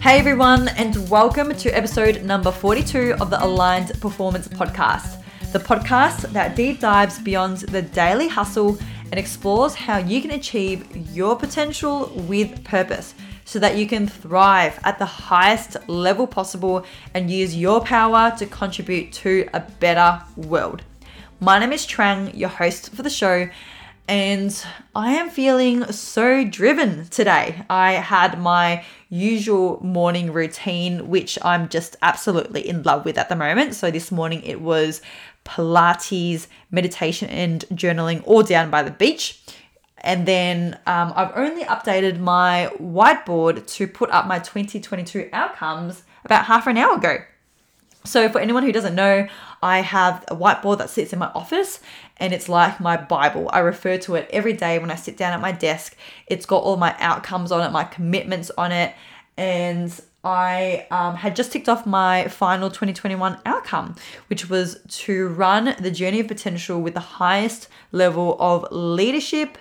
Hey everyone, and welcome to episode number 42 of the Aligned Performance Podcast, the podcast that deep dives beyond the daily hustle and explores how you can achieve your potential with purpose so that you can thrive at the highest level possible and use your power to contribute to a better world. My name is Trang, your host for the show, and I am feeling so driven today. I had my usual morning routine, which I'm just absolutely in love with at the moment. So this morning it was Pilates, meditation, and journaling all down by the beach. And then um, I've only updated my whiteboard to put up my 2022 outcomes about half an hour ago. So, for anyone who doesn't know, I have a whiteboard that sits in my office and it's like my Bible. I refer to it every day when I sit down at my desk. It's got all my outcomes on it, my commitments on it, and I um, had just ticked off my final 2021 outcome, which was to run the journey of potential with the highest level of leadership,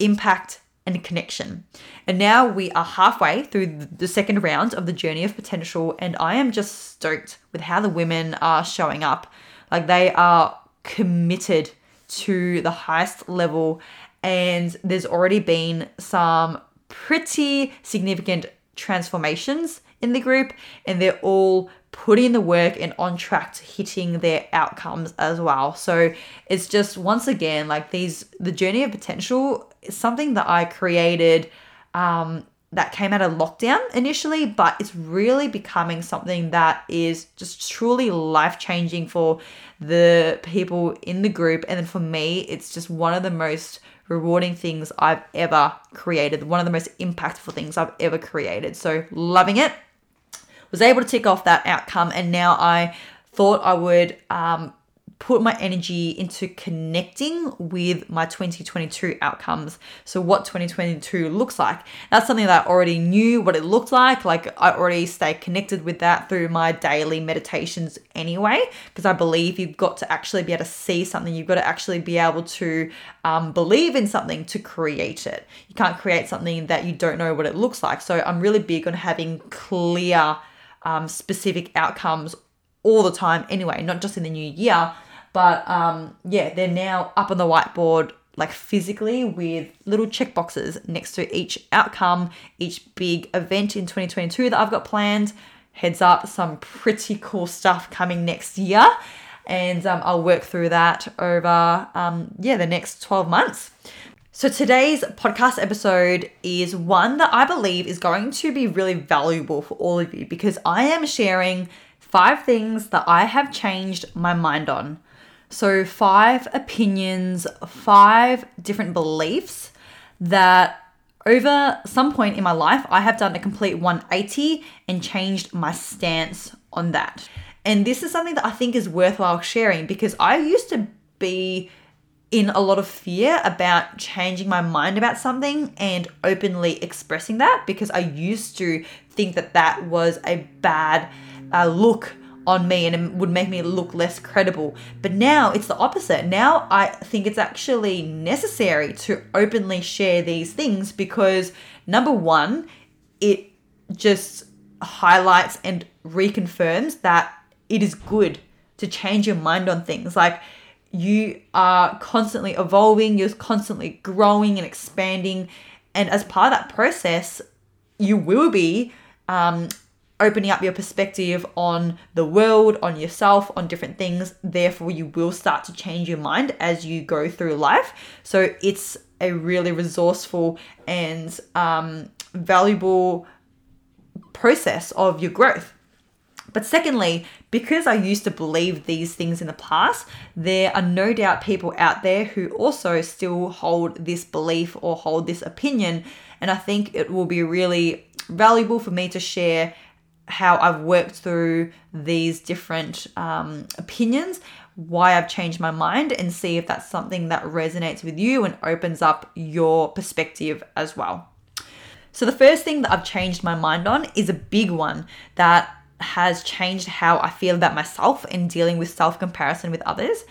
impact, and connection. And now we are halfway through the second round of the journey of potential, and I am just stoked with how the women are showing up. Like they are committed to the highest level, and there's already been some pretty significant transformations in the group, and they're all putting the work and on track to hitting their outcomes as well. So it's just once again like these the journey of potential is something that I created um, that came out of lockdown initially, but it's really becoming something that is just truly life changing for the people in the group. And then for me, it's just one of the most rewarding things I've ever created, one of the most impactful things I've ever created. So, loving it was able to tick off that outcome, and now I thought I would um, put my energy into connecting with my 2022 outcomes. So, what 2022 looks like. That's something that I already knew what it looked like. Like, I already stay connected with that through my daily meditations anyway, because I believe you've got to actually be able to see something. You've got to actually be able to um, believe in something to create it. You can't create something that you don't know what it looks like. So, I'm really big on having clear. Um, specific outcomes all the time anyway, not just in the new year, but um, yeah, they're now up on the whiteboard like physically with little check boxes next to each outcome, each big event in 2022 that I've got planned. Heads up, some pretty cool stuff coming next year. And um, I'll work through that over, um, yeah, the next 12 months. So today's podcast episode is one that I believe is going to be really valuable for all of you because I am sharing five things that I have changed my mind on so, five opinions, five different beliefs that over some point in my life, I have done a complete 180 and changed my stance on that. And this is something that I think is worthwhile sharing because I used to be in a lot of fear about changing my mind about something and openly expressing that because I used to think that that was a bad uh, look on me and it would make me look less credible. But now it's the opposite. Now I think it's actually necessary to openly share these things because number one, it just highlights and reconfirms that it is good to change your mind on things. Like you are constantly evolving, you're constantly growing and expanding. And as part of that process, you will be um, opening up your perspective on the world, on yourself, on different things. Therefore, you will start to change your mind as you go through life. So, it's a really resourceful and um, valuable process of your growth. But secondly, because I used to believe these things in the past, there are no doubt people out there who also still hold this belief or hold this opinion. And I think it will be really valuable for me to share how I've worked through these different um, opinions, why I've changed my mind, and see if that's something that resonates with you and opens up your perspective as well. So, the first thing that I've changed my mind on is a big one that has changed how I feel about myself and dealing with self comparison with others.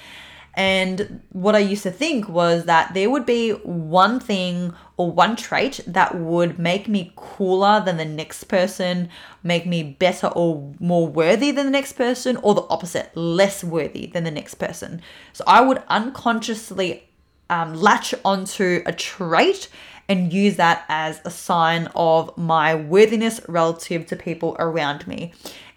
And what I used to think was that there would be one thing or one trait that would make me cooler than the next person, make me better or more worthy than the next person, or the opposite, less worthy than the next person. So I would unconsciously um, latch onto a trait and use that as a sign of my worthiness relative to people around me.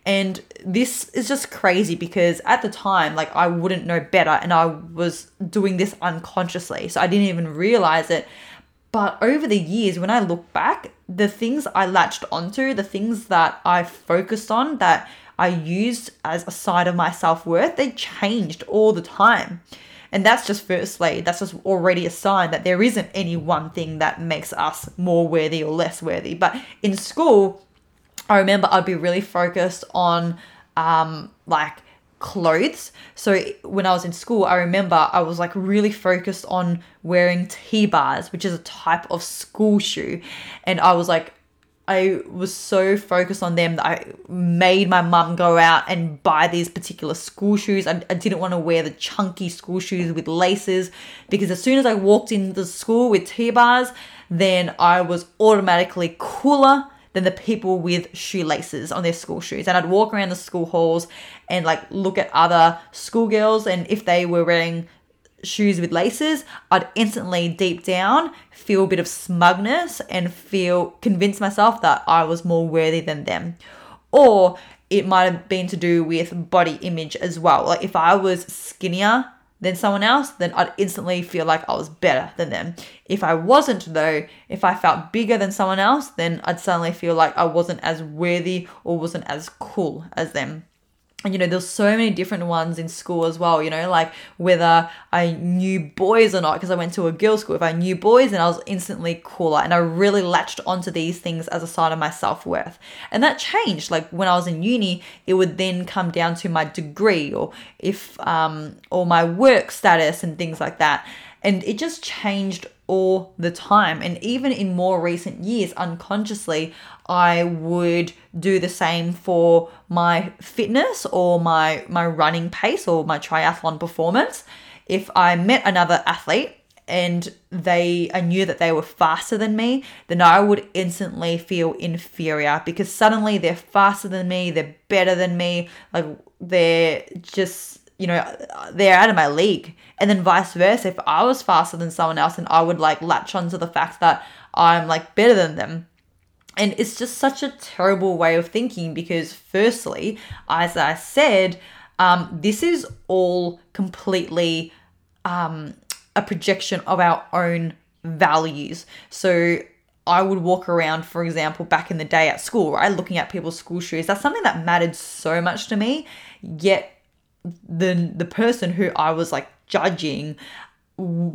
And this is just crazy because at the time, like I wouldn't know better and I was doing this unconsciously. So I didn't even realize it. But over the years, when I look back, the things I latched onto, the things that I focused on, that I used as a side of my self worth, they changed all the time. And that's just firstly, that's just already a sign that there isn't any one thing that makes us more worthy or less worthy. But in school, I remember I'd be really focused on um, like clothes. So when I was in school, I remember I was like really focused on wearing T-bars, which is a type of school shoe. And I was like I was so focused on them that I made my mum go out and buy these particular school shoes. I, I didn't want to wear the chunky school shoes with laces because as soon as I walked into school with T bars, then I was automatically cooler than the people with shoelaces on their school shoes. And I'd walk around the school halls and like look at other schoolgirls and if they were wearing shoes with laces, I'd instantly deep down feel a bit of smugness and feel convince myself that I was more worthy than them. Or it might have been to do with body image as well. Like if I was skinnier than someone else, then I'd instantly feel like I was better than them. If I wasn't though, if I felt bigger than someone else, then I'd suddenly feel like I wasn't as worthy or wasn't as cool as them you know there's so many different ones in school as well you know like whether i knew boys or not because i went to a girls school if i knew boys then i was instantly cooler. And i really latched onto these things as a sign of my self-worth. And that changed. Like when i was in uni it would then come down to my degree or if um or my work status and things like that. And it just changed all the time. And even in more recent years, unconsciously, I would do the same for my fitness or my my running pace or my triathlon performance. If I met another athlete and they I knew that they were faster than me, then I would instantly feel inferior because suddenly they're faster than me, they're better than me, like they're just you know, they're out of my league. And then vice versa, if I was faster than someone else, and I would like latch onto the fact that I'm like better than them. And it's just such a terrible way of thinking because, firstly, as I said, um, this is all completely um, a projection of our own values. So I would walk around, for example, back in the day at school, right, looking at people's school shoes. That's something that mattered so much to me. Yet the the person who I was like judging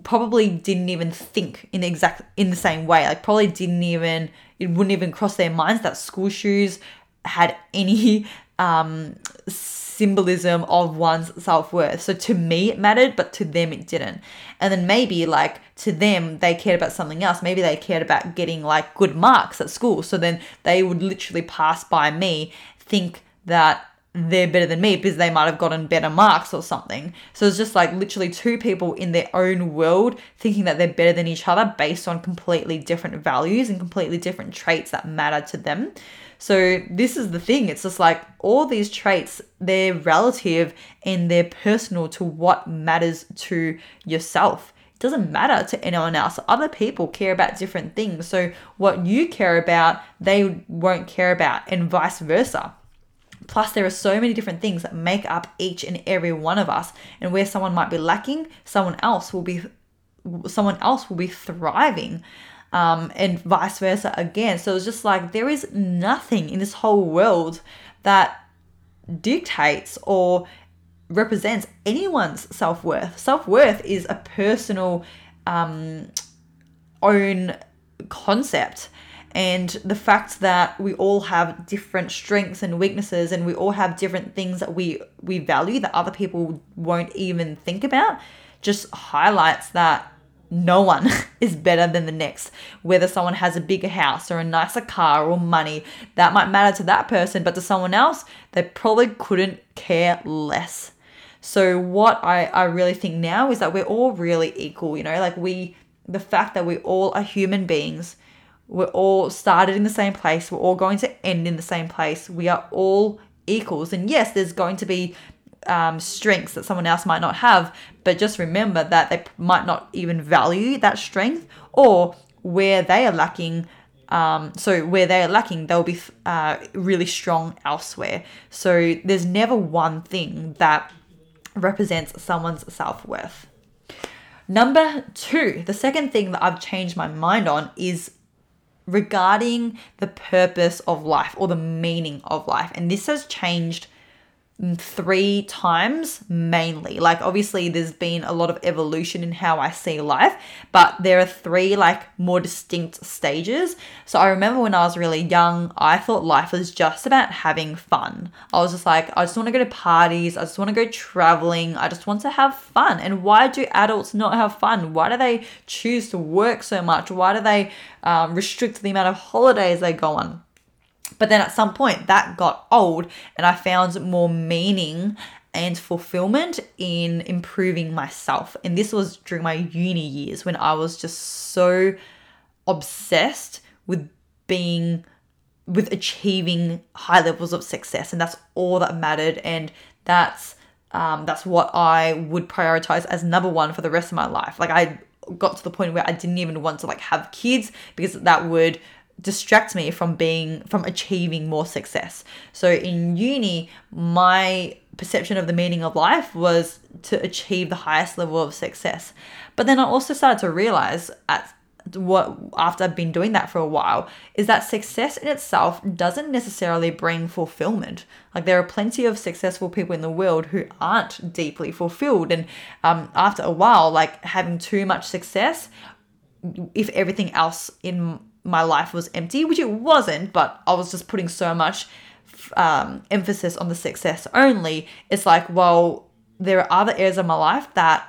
probably didn't even think in the exact in the same way. Like probably didn't even it wouldn't even cross their minds that school shoes had any um symbolism of one's self-worth. So to me it mattered but to them it didn't. And then maybe like to them they cared about something else. Maybe they cared about getting like good marks at school. So then they would literally pass by me think that they're better than me because they might have gotten better marks or something. So it's just like literally two people in their own world thinking that they're better than each other based on completely different values and completely different traits that matter to them. So this is the thing. It's just like all these traits, they're relative and they're personal to what matters to yourself. It doesn't matter to anyone else. Other people care about different things. So what you care about, they won't care about, and vice versa. Plus, there are so many different things that make up each and every one of us, and where someone might be lacking, someone else will be someone else will be thriving. Um, and vice versa again. So it's just like there is nothing in this whole world that dictates or represents anyone's self worth. Self worth is a personal um, own concept and the fact that we all have different strengths and weaknesses and we all have different things that we we value that other people won't even think about just highlights that no one is better than the next. Whether someone has a bigger house or a nicer car or money that might matter to that person but to someone else they probably couldn't care less. So what I, I really think now is that we're all really equal, you know, like we the fact that we all are human beings, we're all started in the same place, we're all going to end in the same place. We are all equals. And yes, there's going to be um, strengths that someone else might not have, but just remember that they might not even value that strength or where they are lacking. Um, so where they are lacking, they'll be uh, really strong elsewhere. So there's never one thing that represents someone's self worth. Number two, the second thing that I've changed my mind on is regarding the purpose of life or the meaning of life. And this has changed three times mainly. Like, obviously, there's been a lot of evolution in how I see life, but there are three like more distinct stages. So, I remember when I was really young, I thought life was just about having fun. I was just like, I just want to go to parties, I just want to go traveling, I just want to have fun. And why do adults not have fun? Why do they choose to work so much? Why do they um, restrict the amount of holidays they go on? But then at some point that got old and I found more meaning and fulfillment in improving myself. And this was during my uni years when I was just so obsessed with being with achieving high levels of success and that's all that mattered and that's um, that's what I would prioritize as number one for the rest of my life. Like I got to the point where I didn't even want to like have kids because that would distract me from being from achieving more success. So in uni, my perception of the meaning of life was to achieve the highest level of success. But then I also started to realize at what after I've been doing that for a while is that success in itself doesn't necessarily bring fulfillment. Like there are plenty of successful people in the world who aren't deeply fulfilled, and um, after a while, like having too much success, if everything else in my life was empty, which it wasn't, but I was just putting so much um, emphasis on the success only. It's like, well, there are other areas of my life that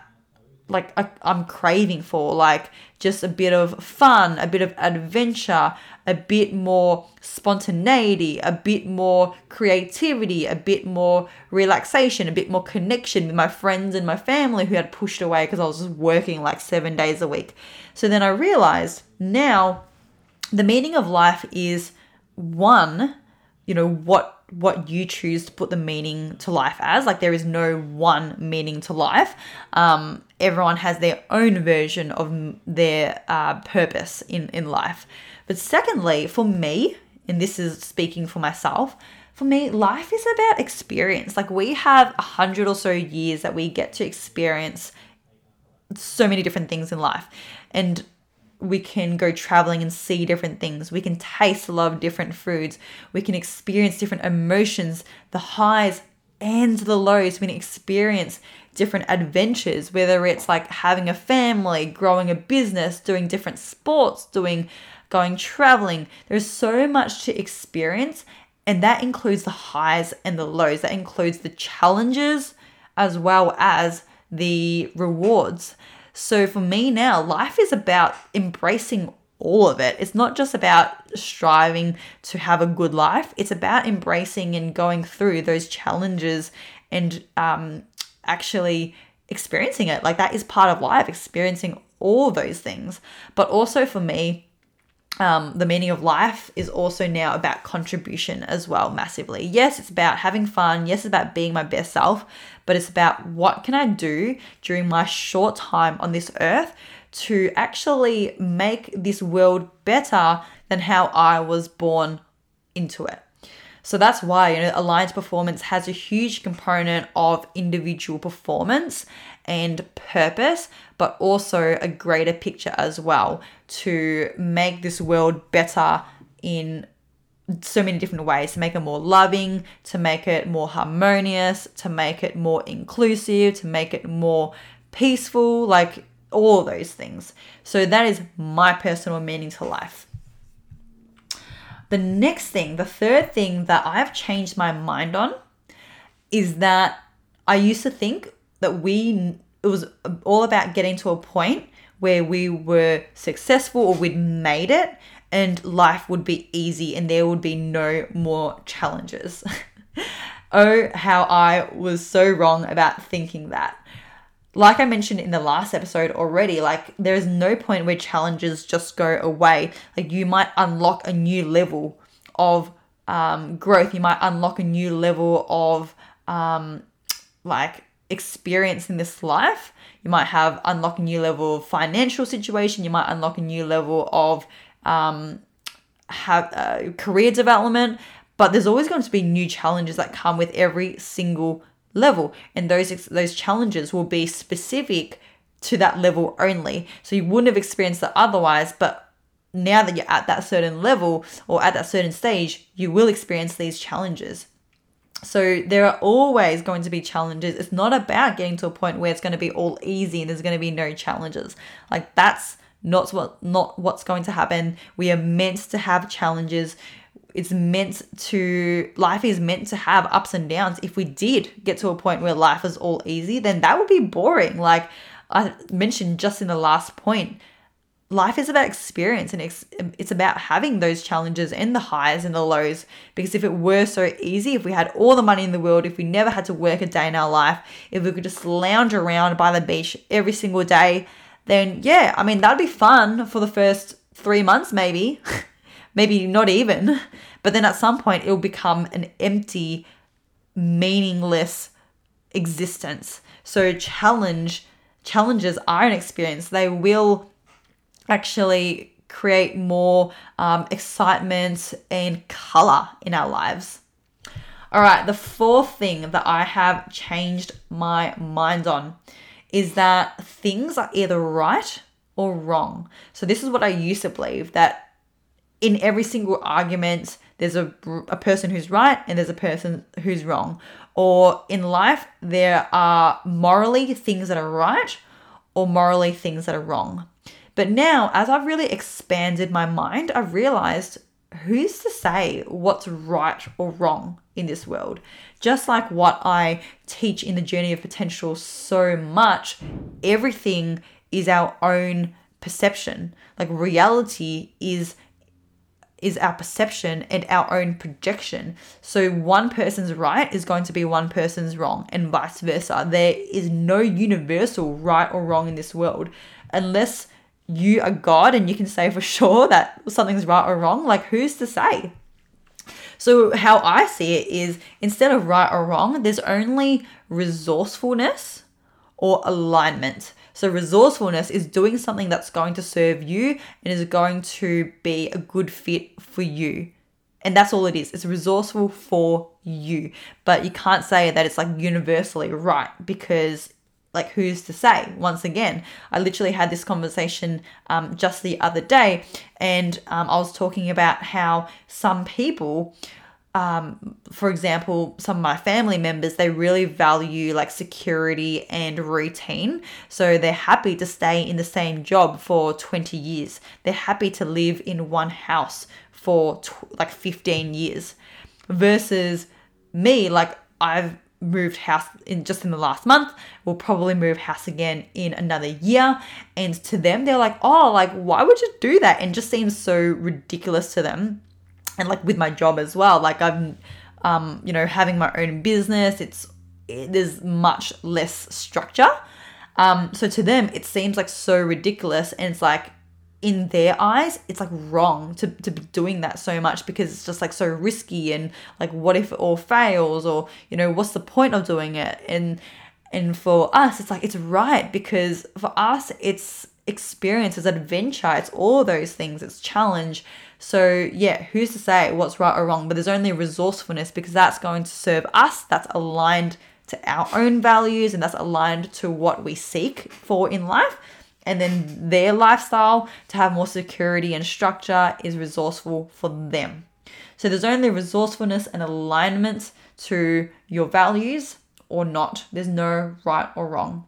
like I, I'm craving for, like just a bit of fun, a bit of adventure, a bit more spontaneity, a bit more creativity, a bit more relaxation, a bit more connection with my friends and my family who had pushed away because I was just working like seven days a week. So then I realized now the meaning of life is one, you know, what what you choose to put the meaning to life as. Like there is no one meaning to life. Um, everyone has their own version of their uh, purpose in in life. But secondly, for me, and this is speaking for myself, for me, life is about experience. Like we have a hundred or so years that we get to experience so many different things in life. And we can go traveling and see different things. We can taste a lot of different foods. We can experience different emotions, the highs and the lows. We can experience different adventures, whether it's like having a family, growing a business, doing different sports, doing going traveling. There's so much to experience, and that includes the highs and the lows. That includes the challenges as well as the rewards. So for me now, life is about embracing all of it. It's not just about striving to have a good life, it's about embracing and going through those challenges and um, actually experiencing it. Like that is part of life, experiencing all those things. But also for me, um, the meaning of life is also now about contribution as well, massively. Yes, it's about having fun. Yes, it's about being my best self, but it's about what can I do during my short time on this earth to actually make this world better than how I was born into it. So that's why you know Aligned Performance has a huge component of individual performance and purpose, but also a greater picture as well to make this world better in so many different ways to make it more loving, to make it more harmonious, to make it more inclusive, to make it more peaceful, like all those things. So that is my personal meaning to life. The next thing, the third thing that I've changed my mind on is that I used to think that we it was all about getting to a point where we were successful or we'd made it and life would be easy and there would be no more challenges. Oh, how I was so wrong about thinking that. Like I mentioned in the last episode already, like there is no point where challenges just go away. Like you might unlock a new level of um, growth, you might unlock a new level of um, like experience in this life. You might have unlock a new level of financial situation. You might unlock a new level of um, have uh, career development. But there's always going to be new challenges that come with every single level, and those those challenges will be specific to that level only. So you wouldn't have experienced that otherwise, but now that you're at that certain level or at that certain stage, you will experience these challenges. So there are always going to be challenges. It's not about getting to a point where it's going to be all easy and there's going to be no challenges. Like that's not what not what's going to happen. We are meant to have challenges. It's meant to life is meant to have ups and downs. If we did get to a point where life is all easy, then that would be boring. Like I mentioned just in the last point, life is about experience and it's, it's about having those challenges and the highs and the lows because if it were so easy if we had all the money in the world if we never had to work a day in our life if we could just lounge around by the beach every single day then yeah i mean that'd be fun for the first three months maybe. Maybe not even. But then at some point it'll become an empty meaningless existence. So challenge challenges are an experience. They will actually create more um, excitement and color in our lives. All right, the fourth thing that I have changed my mind on is that things are either right or wrong. So, this is what I used to believe that in every single argument, there's a, a person who's right and there's a person who's wrong. Or in life, there are morally things that are right or morally things that are wrong. But now, as I've really expanded my mind, I've realized who's to say what's right or wrong in this world? Just like what I teach in the journey of potential so much, everything is our own perception. Like reality is is our perception and our own projection. So one person's right is going to be one person's wrong and vice versa. There is no universal right or wrong in this world unless you are God and you can say for sure that something's right or wrong, like who's to say? So, how I see it is instead of right or wrong, there's only resourcefulness or alignment. So, resourcefulness is doing something that's going to serve you and is going to be a good fit for you. And that's all it is. It's resourceful for you. But you can't say that it's like universally right because like who's to say? Once again i literally had this conversation um, just the other day and um, i was talking about how some people um, for example some of my family members they really value like security and routine. So they're happy to stay in the same job for 20 years. They're happy to live in one house for tw- like 15 years versus me like i've moved house in just in the last month will probably move house again in another year. And to them they're like oh like why would you do that? And just seems so ridiculous to them. And like with my job as well like i'm um you know having my own business it's it, there's much less structure. Um so to them it seems like so ridiculous. And it's like in their eyes, it's like wrong to, to be doing that so much because it's just like so risky and like what if it all fails or you know what's the point of doing it? And and for us it's like it's right because for us it's experience it's adventure it's all those things it's challenge. So yeah who's to say what's right or wrong? But there's only resourcefulness because that's going to serve us that's aligned to our own values and that's aligned to what we seek for in life and then their lifestyle to have more security and structure is resourceful for them. So there's only resourcefulness and alignment to your values or not. There's no right or wrong.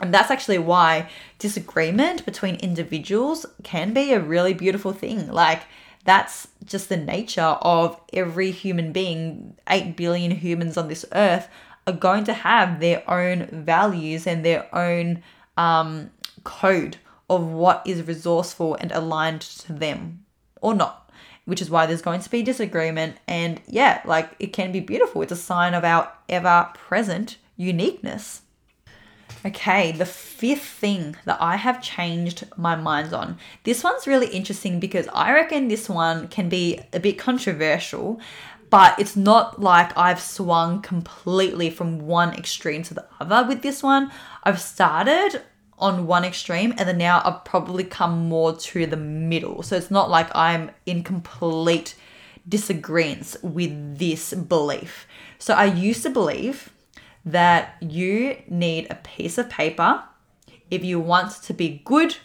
And that's actually why disagreement between individuals can be a really beautiful thing. Like, that's just the nature of every human being. 8 billion humans on this earth are going to have their own values and their own um, code of what is resourceful and aligned to them or not. which is why there's going to be disagreement. And yeah, like it can be beautiful. It's a sign of our ever present uniqueness. Okay, the fifth thing that I have changed my minds on. This one's really interesting because I reckon this one can be a bit controversial, but it's not like I've swung completely from one extreme to the other with this one. I've started on one extreme and then now I've probably come more to the middle. So it's not like I'm in complete disagreement with this belief. So I used to believe that you need a piece of paper if you want to be good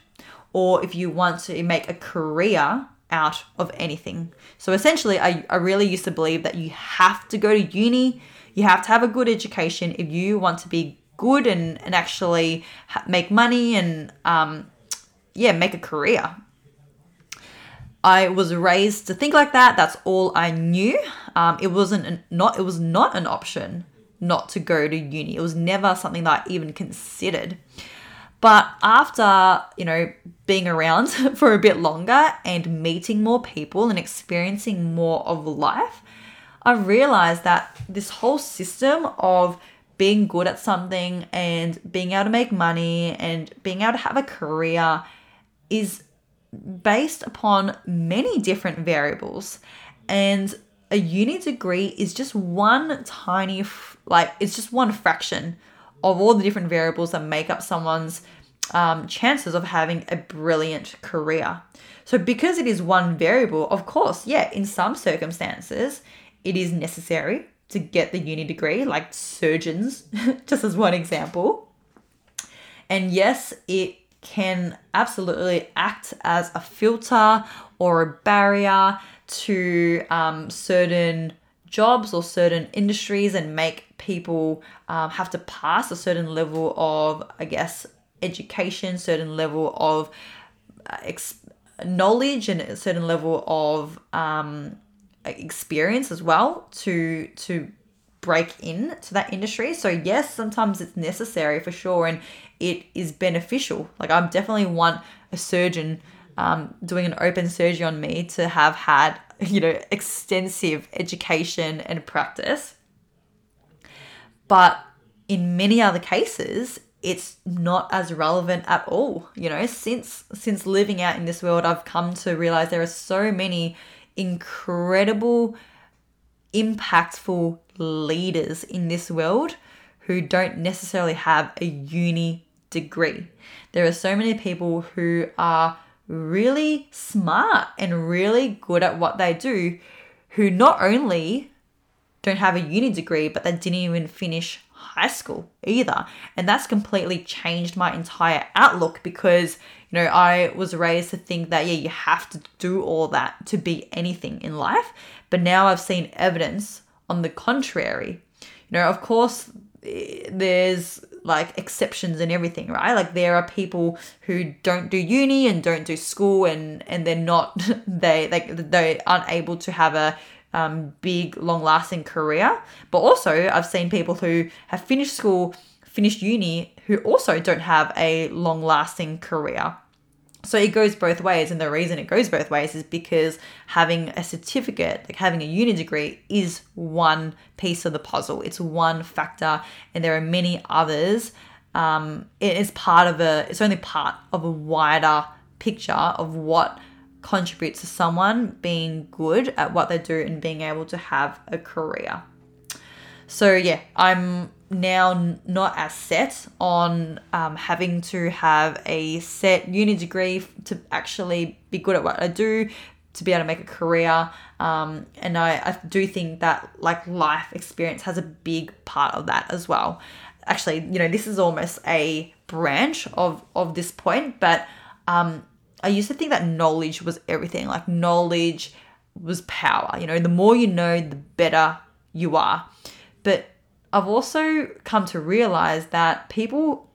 or if you want to make a career out of anything. So essentially, I, I really used to believe that you have to go to uni, you have to have a good education if you want to be good and, and actually make money and um, yeah make a career. I was raised to think like that. That's all i knew. Um, it wasn't an, not it was not an option not to go to uni. It was never something that i even considered. But after you know being around for a bit longer and meeting more people and experiencing more of life i realized that this whole system of being good at something and being able to make money and being able to have a career is based upon many different variables. And a uni degree is just one tiny, like, it's just one fraction of all the different variables that make up someone's um, chances of having a brilliant career. So, because it is one variable, of course, yeah, in some circumstances, it is necessary to get the uni degree, like surgeons, just as one example. And yes, it can absolutely act as a filter or a barrier to um, certain jobs or certain industries and make people um, have to pass a certain level of, I guess, education, certain level of uh, ex- knowledge, and a certain level of um, experience as well to to break in to that industry. So yes, sometimes it's necessary for sure, and it is beneficial. Like I definitely want a surgeon um, doing an open surgery on me to have had you know extensive education and practice. But in many other cases, it's not as relevant at all. You know, since since living out in this world, I've come to realize there are so many incredible, impactful leaders in this world who don't necessarily have a uni degree. There are so many people who are really smart and really good at what they do who not only don't have a uni degree, but they didn't even finish high school either. And that's completely changed my entire outlook because you know, I was raised to think that, yeah, you have to do all that to be anything in life. But now I've seen evidence on the contrary. You know, of course, there's like exceptions and everything, right? Like there are people who don't do uni and don't do school and and they're not they like they aren't able to have a um, big long lasting career. But also I've seen people who have finished school, finished uni, who also don't have a long lasting career. So it goes both ways, and the reason it goes both ways is because having a certificate, like having a uni degree, is one piece of the puzzle. It's one factor, and there are many others. Um, it is part of a. It's only part of a wider picture of what contributes to someone being good at what they do and being able to have a career. So yeah, I'm now not as set on um, having to have a set uni degree to actually be good at what I do, to be able to make a career. Um, and I, I do think that like life experience has a big part of that as well. Actually, you know, this is almost a branch of of this point, but um, I used to think that knowledge was everything. Like knowledge was power. You know, the more you know, the better you are. But I've also come to realize that people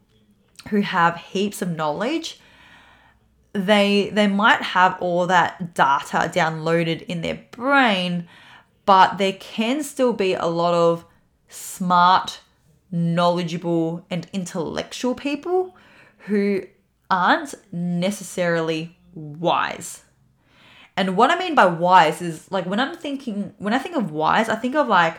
who have heaps of knowledge they they might have all that data downloaded in their brain but there can still be a lot of smart knowledgeable and intellectual people who aren't necessarily wise. And what I mean by wise is like when I'm thinking, when I think of wise, I think of like,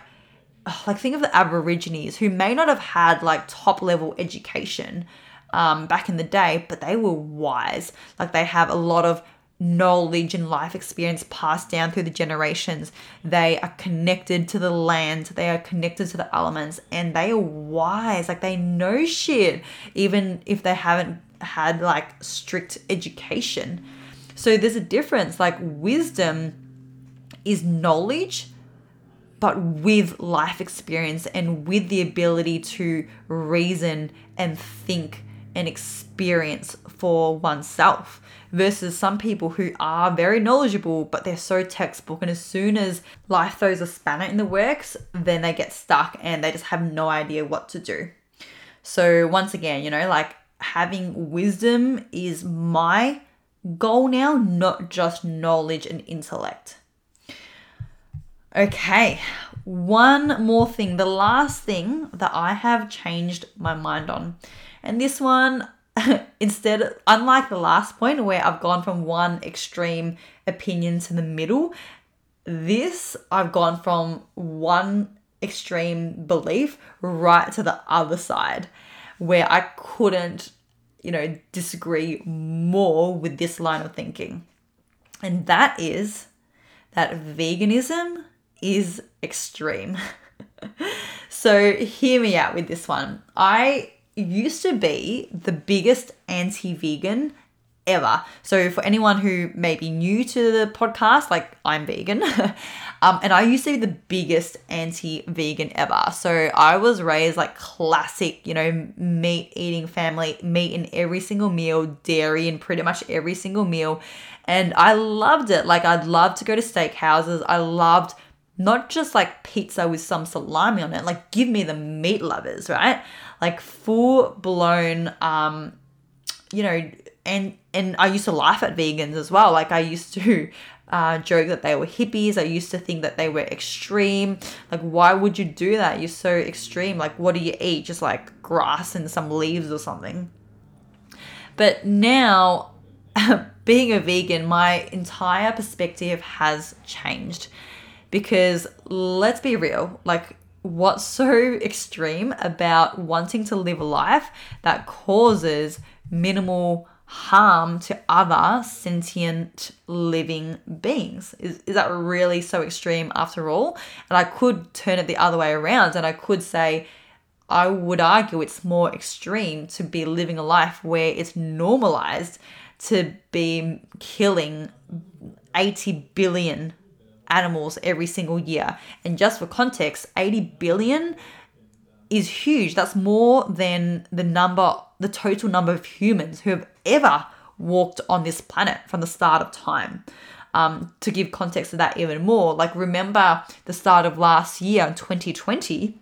like think of the Aborigines who may not have had like top level education um, back in the day, but they were wise. Like they have a lot of knowledge and life experience passed down through the generations. They are connected to the land, they are connected to the elements, and they are wise. Like they know shit, even if they haven't had like strict education. So there's a difference. Like wisdom is knowledge, but with life experience and with the ability to reason and think and experience for oneself versus some people who are very knowledgeable but they're so textbook. And as soon as life throws a spanner in the works then they get stuck and they just have no idea what to do. So once again you know like having wisdom is my goal now not just knowledge and intellect okay one more thing the last thing that i have changed my mind on and this one instead, unlike the last point where I've gone from one extreme opinion to the middle, this I've gone from one extreme belief right to the other side where I couldn't, you know, disagree more with this line of thinking. And that is that veganism is extreme. so hear me out with this one. I used to be the biggest anti vegan ever. So, for anyone who may be new to the podcast, like I'm vegan, um, and I used to be the biggest anti vegan ever. So, I was raised like classic, you know, meat eating family, meat in every single meal, dairy in pretty much every single meal. And I loved it. Like, I'd love to go to steakhouses. I loved not just like pizza with some salami on it, like, give me the meat lovers, right? like full blown um you know and and I used to laugh at vegans as well like I used to uh, joke that they were hippies. I used to think that they were extreme. Like, why would you do that? You're so extreme. Like, what do you eat? Just like grass and some leaves or something. But now, being a vegan, my entire perspective has changed because let's be real, like, what's so extreme about wanting to live a life that causes minimal harm to other sentient living beings. Is, is that really so extreme after all? And I could turn it the other way around and I could say, I would argue it's more extreme to be living a life where it's normalized to be killing 80 billion animals every single year. And just for context, 80 billion is huge. That's more than the number, the total number of humans who have ever walked on this planet from the start of time. Um, to give context to that even more, like remember the start of last year, 2020,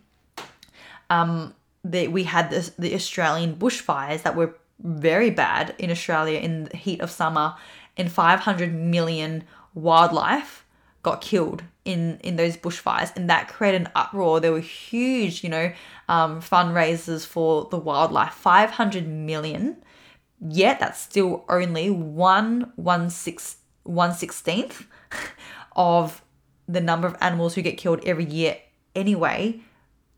um, that we had this, the Australian bushfires that were very bad in Australia in the heat of summer, and 500 million wildlife got killed in in those bushfires. And that created an uproar. There were huge you know um, fundraisers for the wildlife. 500 million. Yet that's still only one one six one sixteenth of the number of animals who get killed every year anyway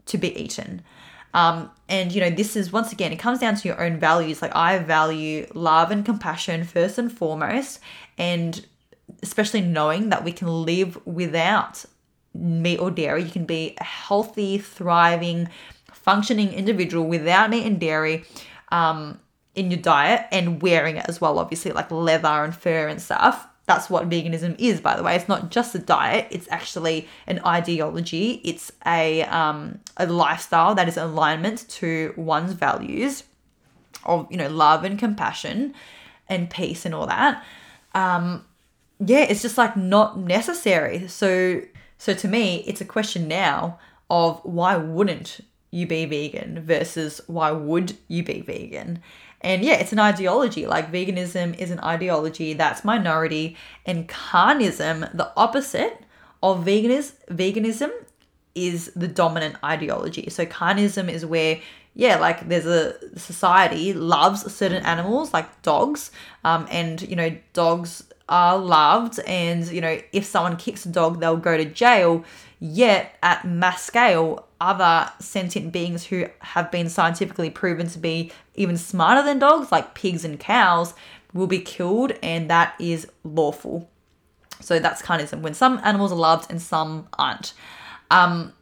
to be eaten. Um, and you know this is once again it comes down to your own values. Like i value love and compassion first and foremost. And especially knowing that we can live without meat or dairy. You can be a healthy, thriving, functioning individual without meat and dairy um, in your diet and wearing it as well, obviously, like leather and fur and stuff. That's what veganism is, by the way. It's not just a diet; it's actually an ideology. It's a um, a lifestyle that is alignment to one's values of you know love and compassion and peace and all that. Um, yeah, it's just like not necessary. So so to me, it's a question now of why wouldn't you be vegan versus why would you be vegan? And yeah, it's an ideology. Like veganism is an ideology that's minority, and carnism, the opposite of veganism, veganism is the dominant ideology. So carnism is where yeah, like there's a society loves certain animals like dogs, um, and you know dogs are loved and you know if someone kicks a dog they'll go to jail. Yet at mass scale other sentient beings who have been scientifically proven to be even smarter than dogs like pigs and cows will be killed and that is lawful. So that's carnism when some animals are loved and some aren't. Um,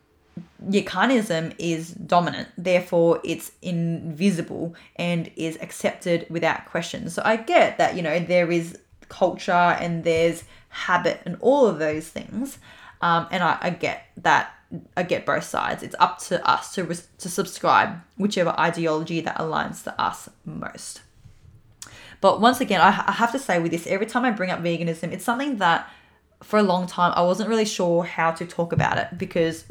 Carnism is dominant, therefore it's invisible and is accepted without question. So I get that, you know, there is culture and there's habit and all of those things. Um, and I, I get that. I get both sides. It's up to us to, to subscribe whichever ideology that aligns to us most. But once again, I, I have to say with this, every time I bring up veganism, it's something that for a long time I wasn't really sure how to talk about it because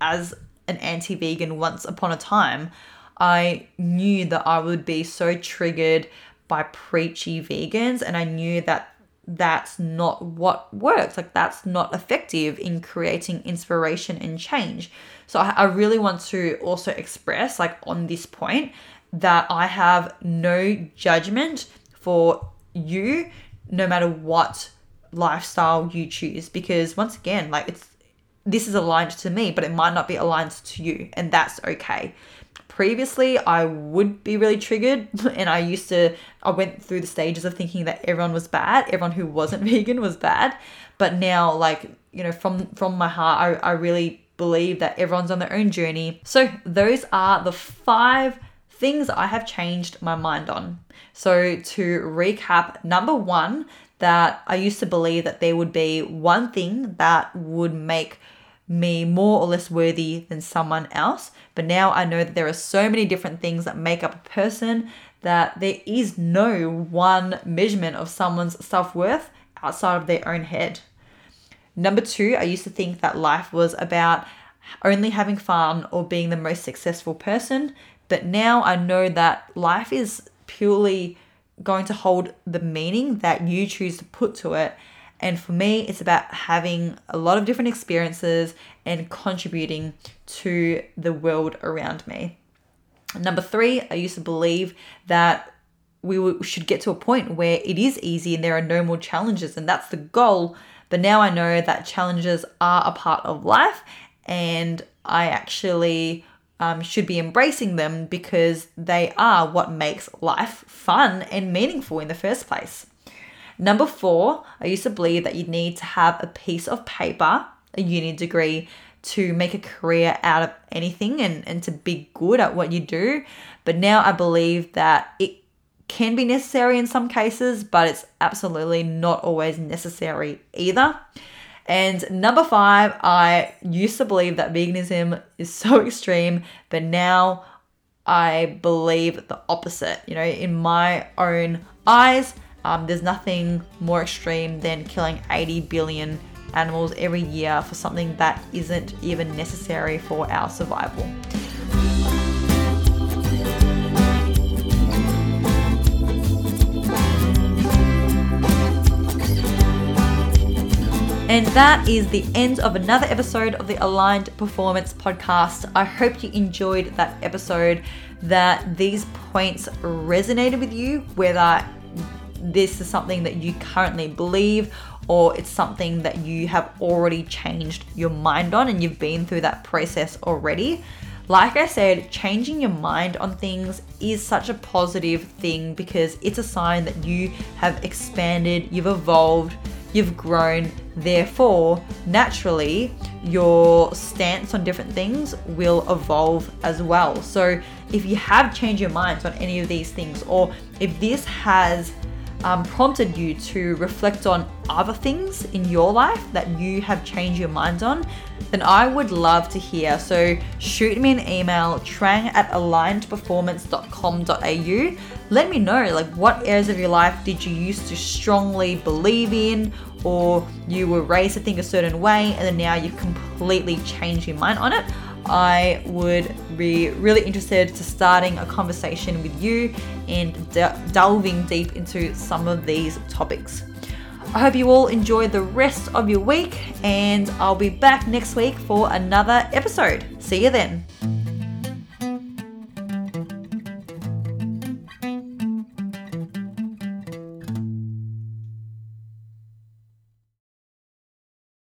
as an anti vegan once upon a time, I knew that I would be so triggered by preachy vegans, and I knew that that's not what works. Like, that's not effective in creating inspiration and change. So, I, I really want to also express, like, on this point, that I have no judgment for you, no matter what lifestyle you choose because once again like it's this is aligned to me, but it might not be aligned to you, and that's okay. Previously, I would be really triggered, and I used to, I went through the stages of thinking that everyone was bad, everyone who wasn't vegan was bad. But now, like, you know, from from my heart, I, I really believe that everyone's on their own journey. So, those are the five things I have changed my mind on. So, to recap, number one, that I used to believe that there would be one thing that would make me more or less worthy than someone else. But now I know that there are so many different things that make up a person that there is no one measurement of someone's self worth outside of their own head. Number two, I used to think that life was about only having fun or being the most successful person. But now I know that life is purely going to hold the meaning that you choose to put to it and for me, it's about having a lot of different experiences and contributing to the world around me. Number three, I used to believe that we should get to a point where it is easy and there are no more challenges, and that's the goal. But now I know that challenges are a part of life, and I actually um, should be embracing them because they are what makes life fun and meaningful in the first place. Number four, I used to believe that you need to have a piece of paper, a uni degree, to make a career out of anything and, and to be good at what you do. But now I believe that it can be necessary in some cases, but it's absolutely not always necessary either. And number five, I used to believe that veganism is so extreme, but now I believe the opposite. You know, in my own eyes, um, there's nothing more extreme than killing 80 billion animals every year for something that isn't even necessary for our survival. And that is the end of another episode of the Aligned Performance Podcast. I hope you enjoyed that episode, that these points resonated with you, whether this is something that you currently believe or it's something that you have already changed your mind on and you've been through that process already. Like I said, changing your mind on things is such a positive thing because it's a sign that you have expanded, you've evolved, you've grown. Therefore, naturally, your stance on different things will evolve as well. So, if you have changed your minds on any of these things, or if this has um, prompted you to reflect on other things in your life that you have changed your mind on, then I would love to hear. So shoot me an email, trang at alignedperformance.com.au. Let me know like what areas of your life did you used to strongly believe in or you were raised to think a certain way and then now you've completely changed your mind on it. I would be really interested to starting a conversation with you and de- delving deep into some of these topics. I hope you all enjoy the rest of your week, and I'll be back next week for another episode. See you then.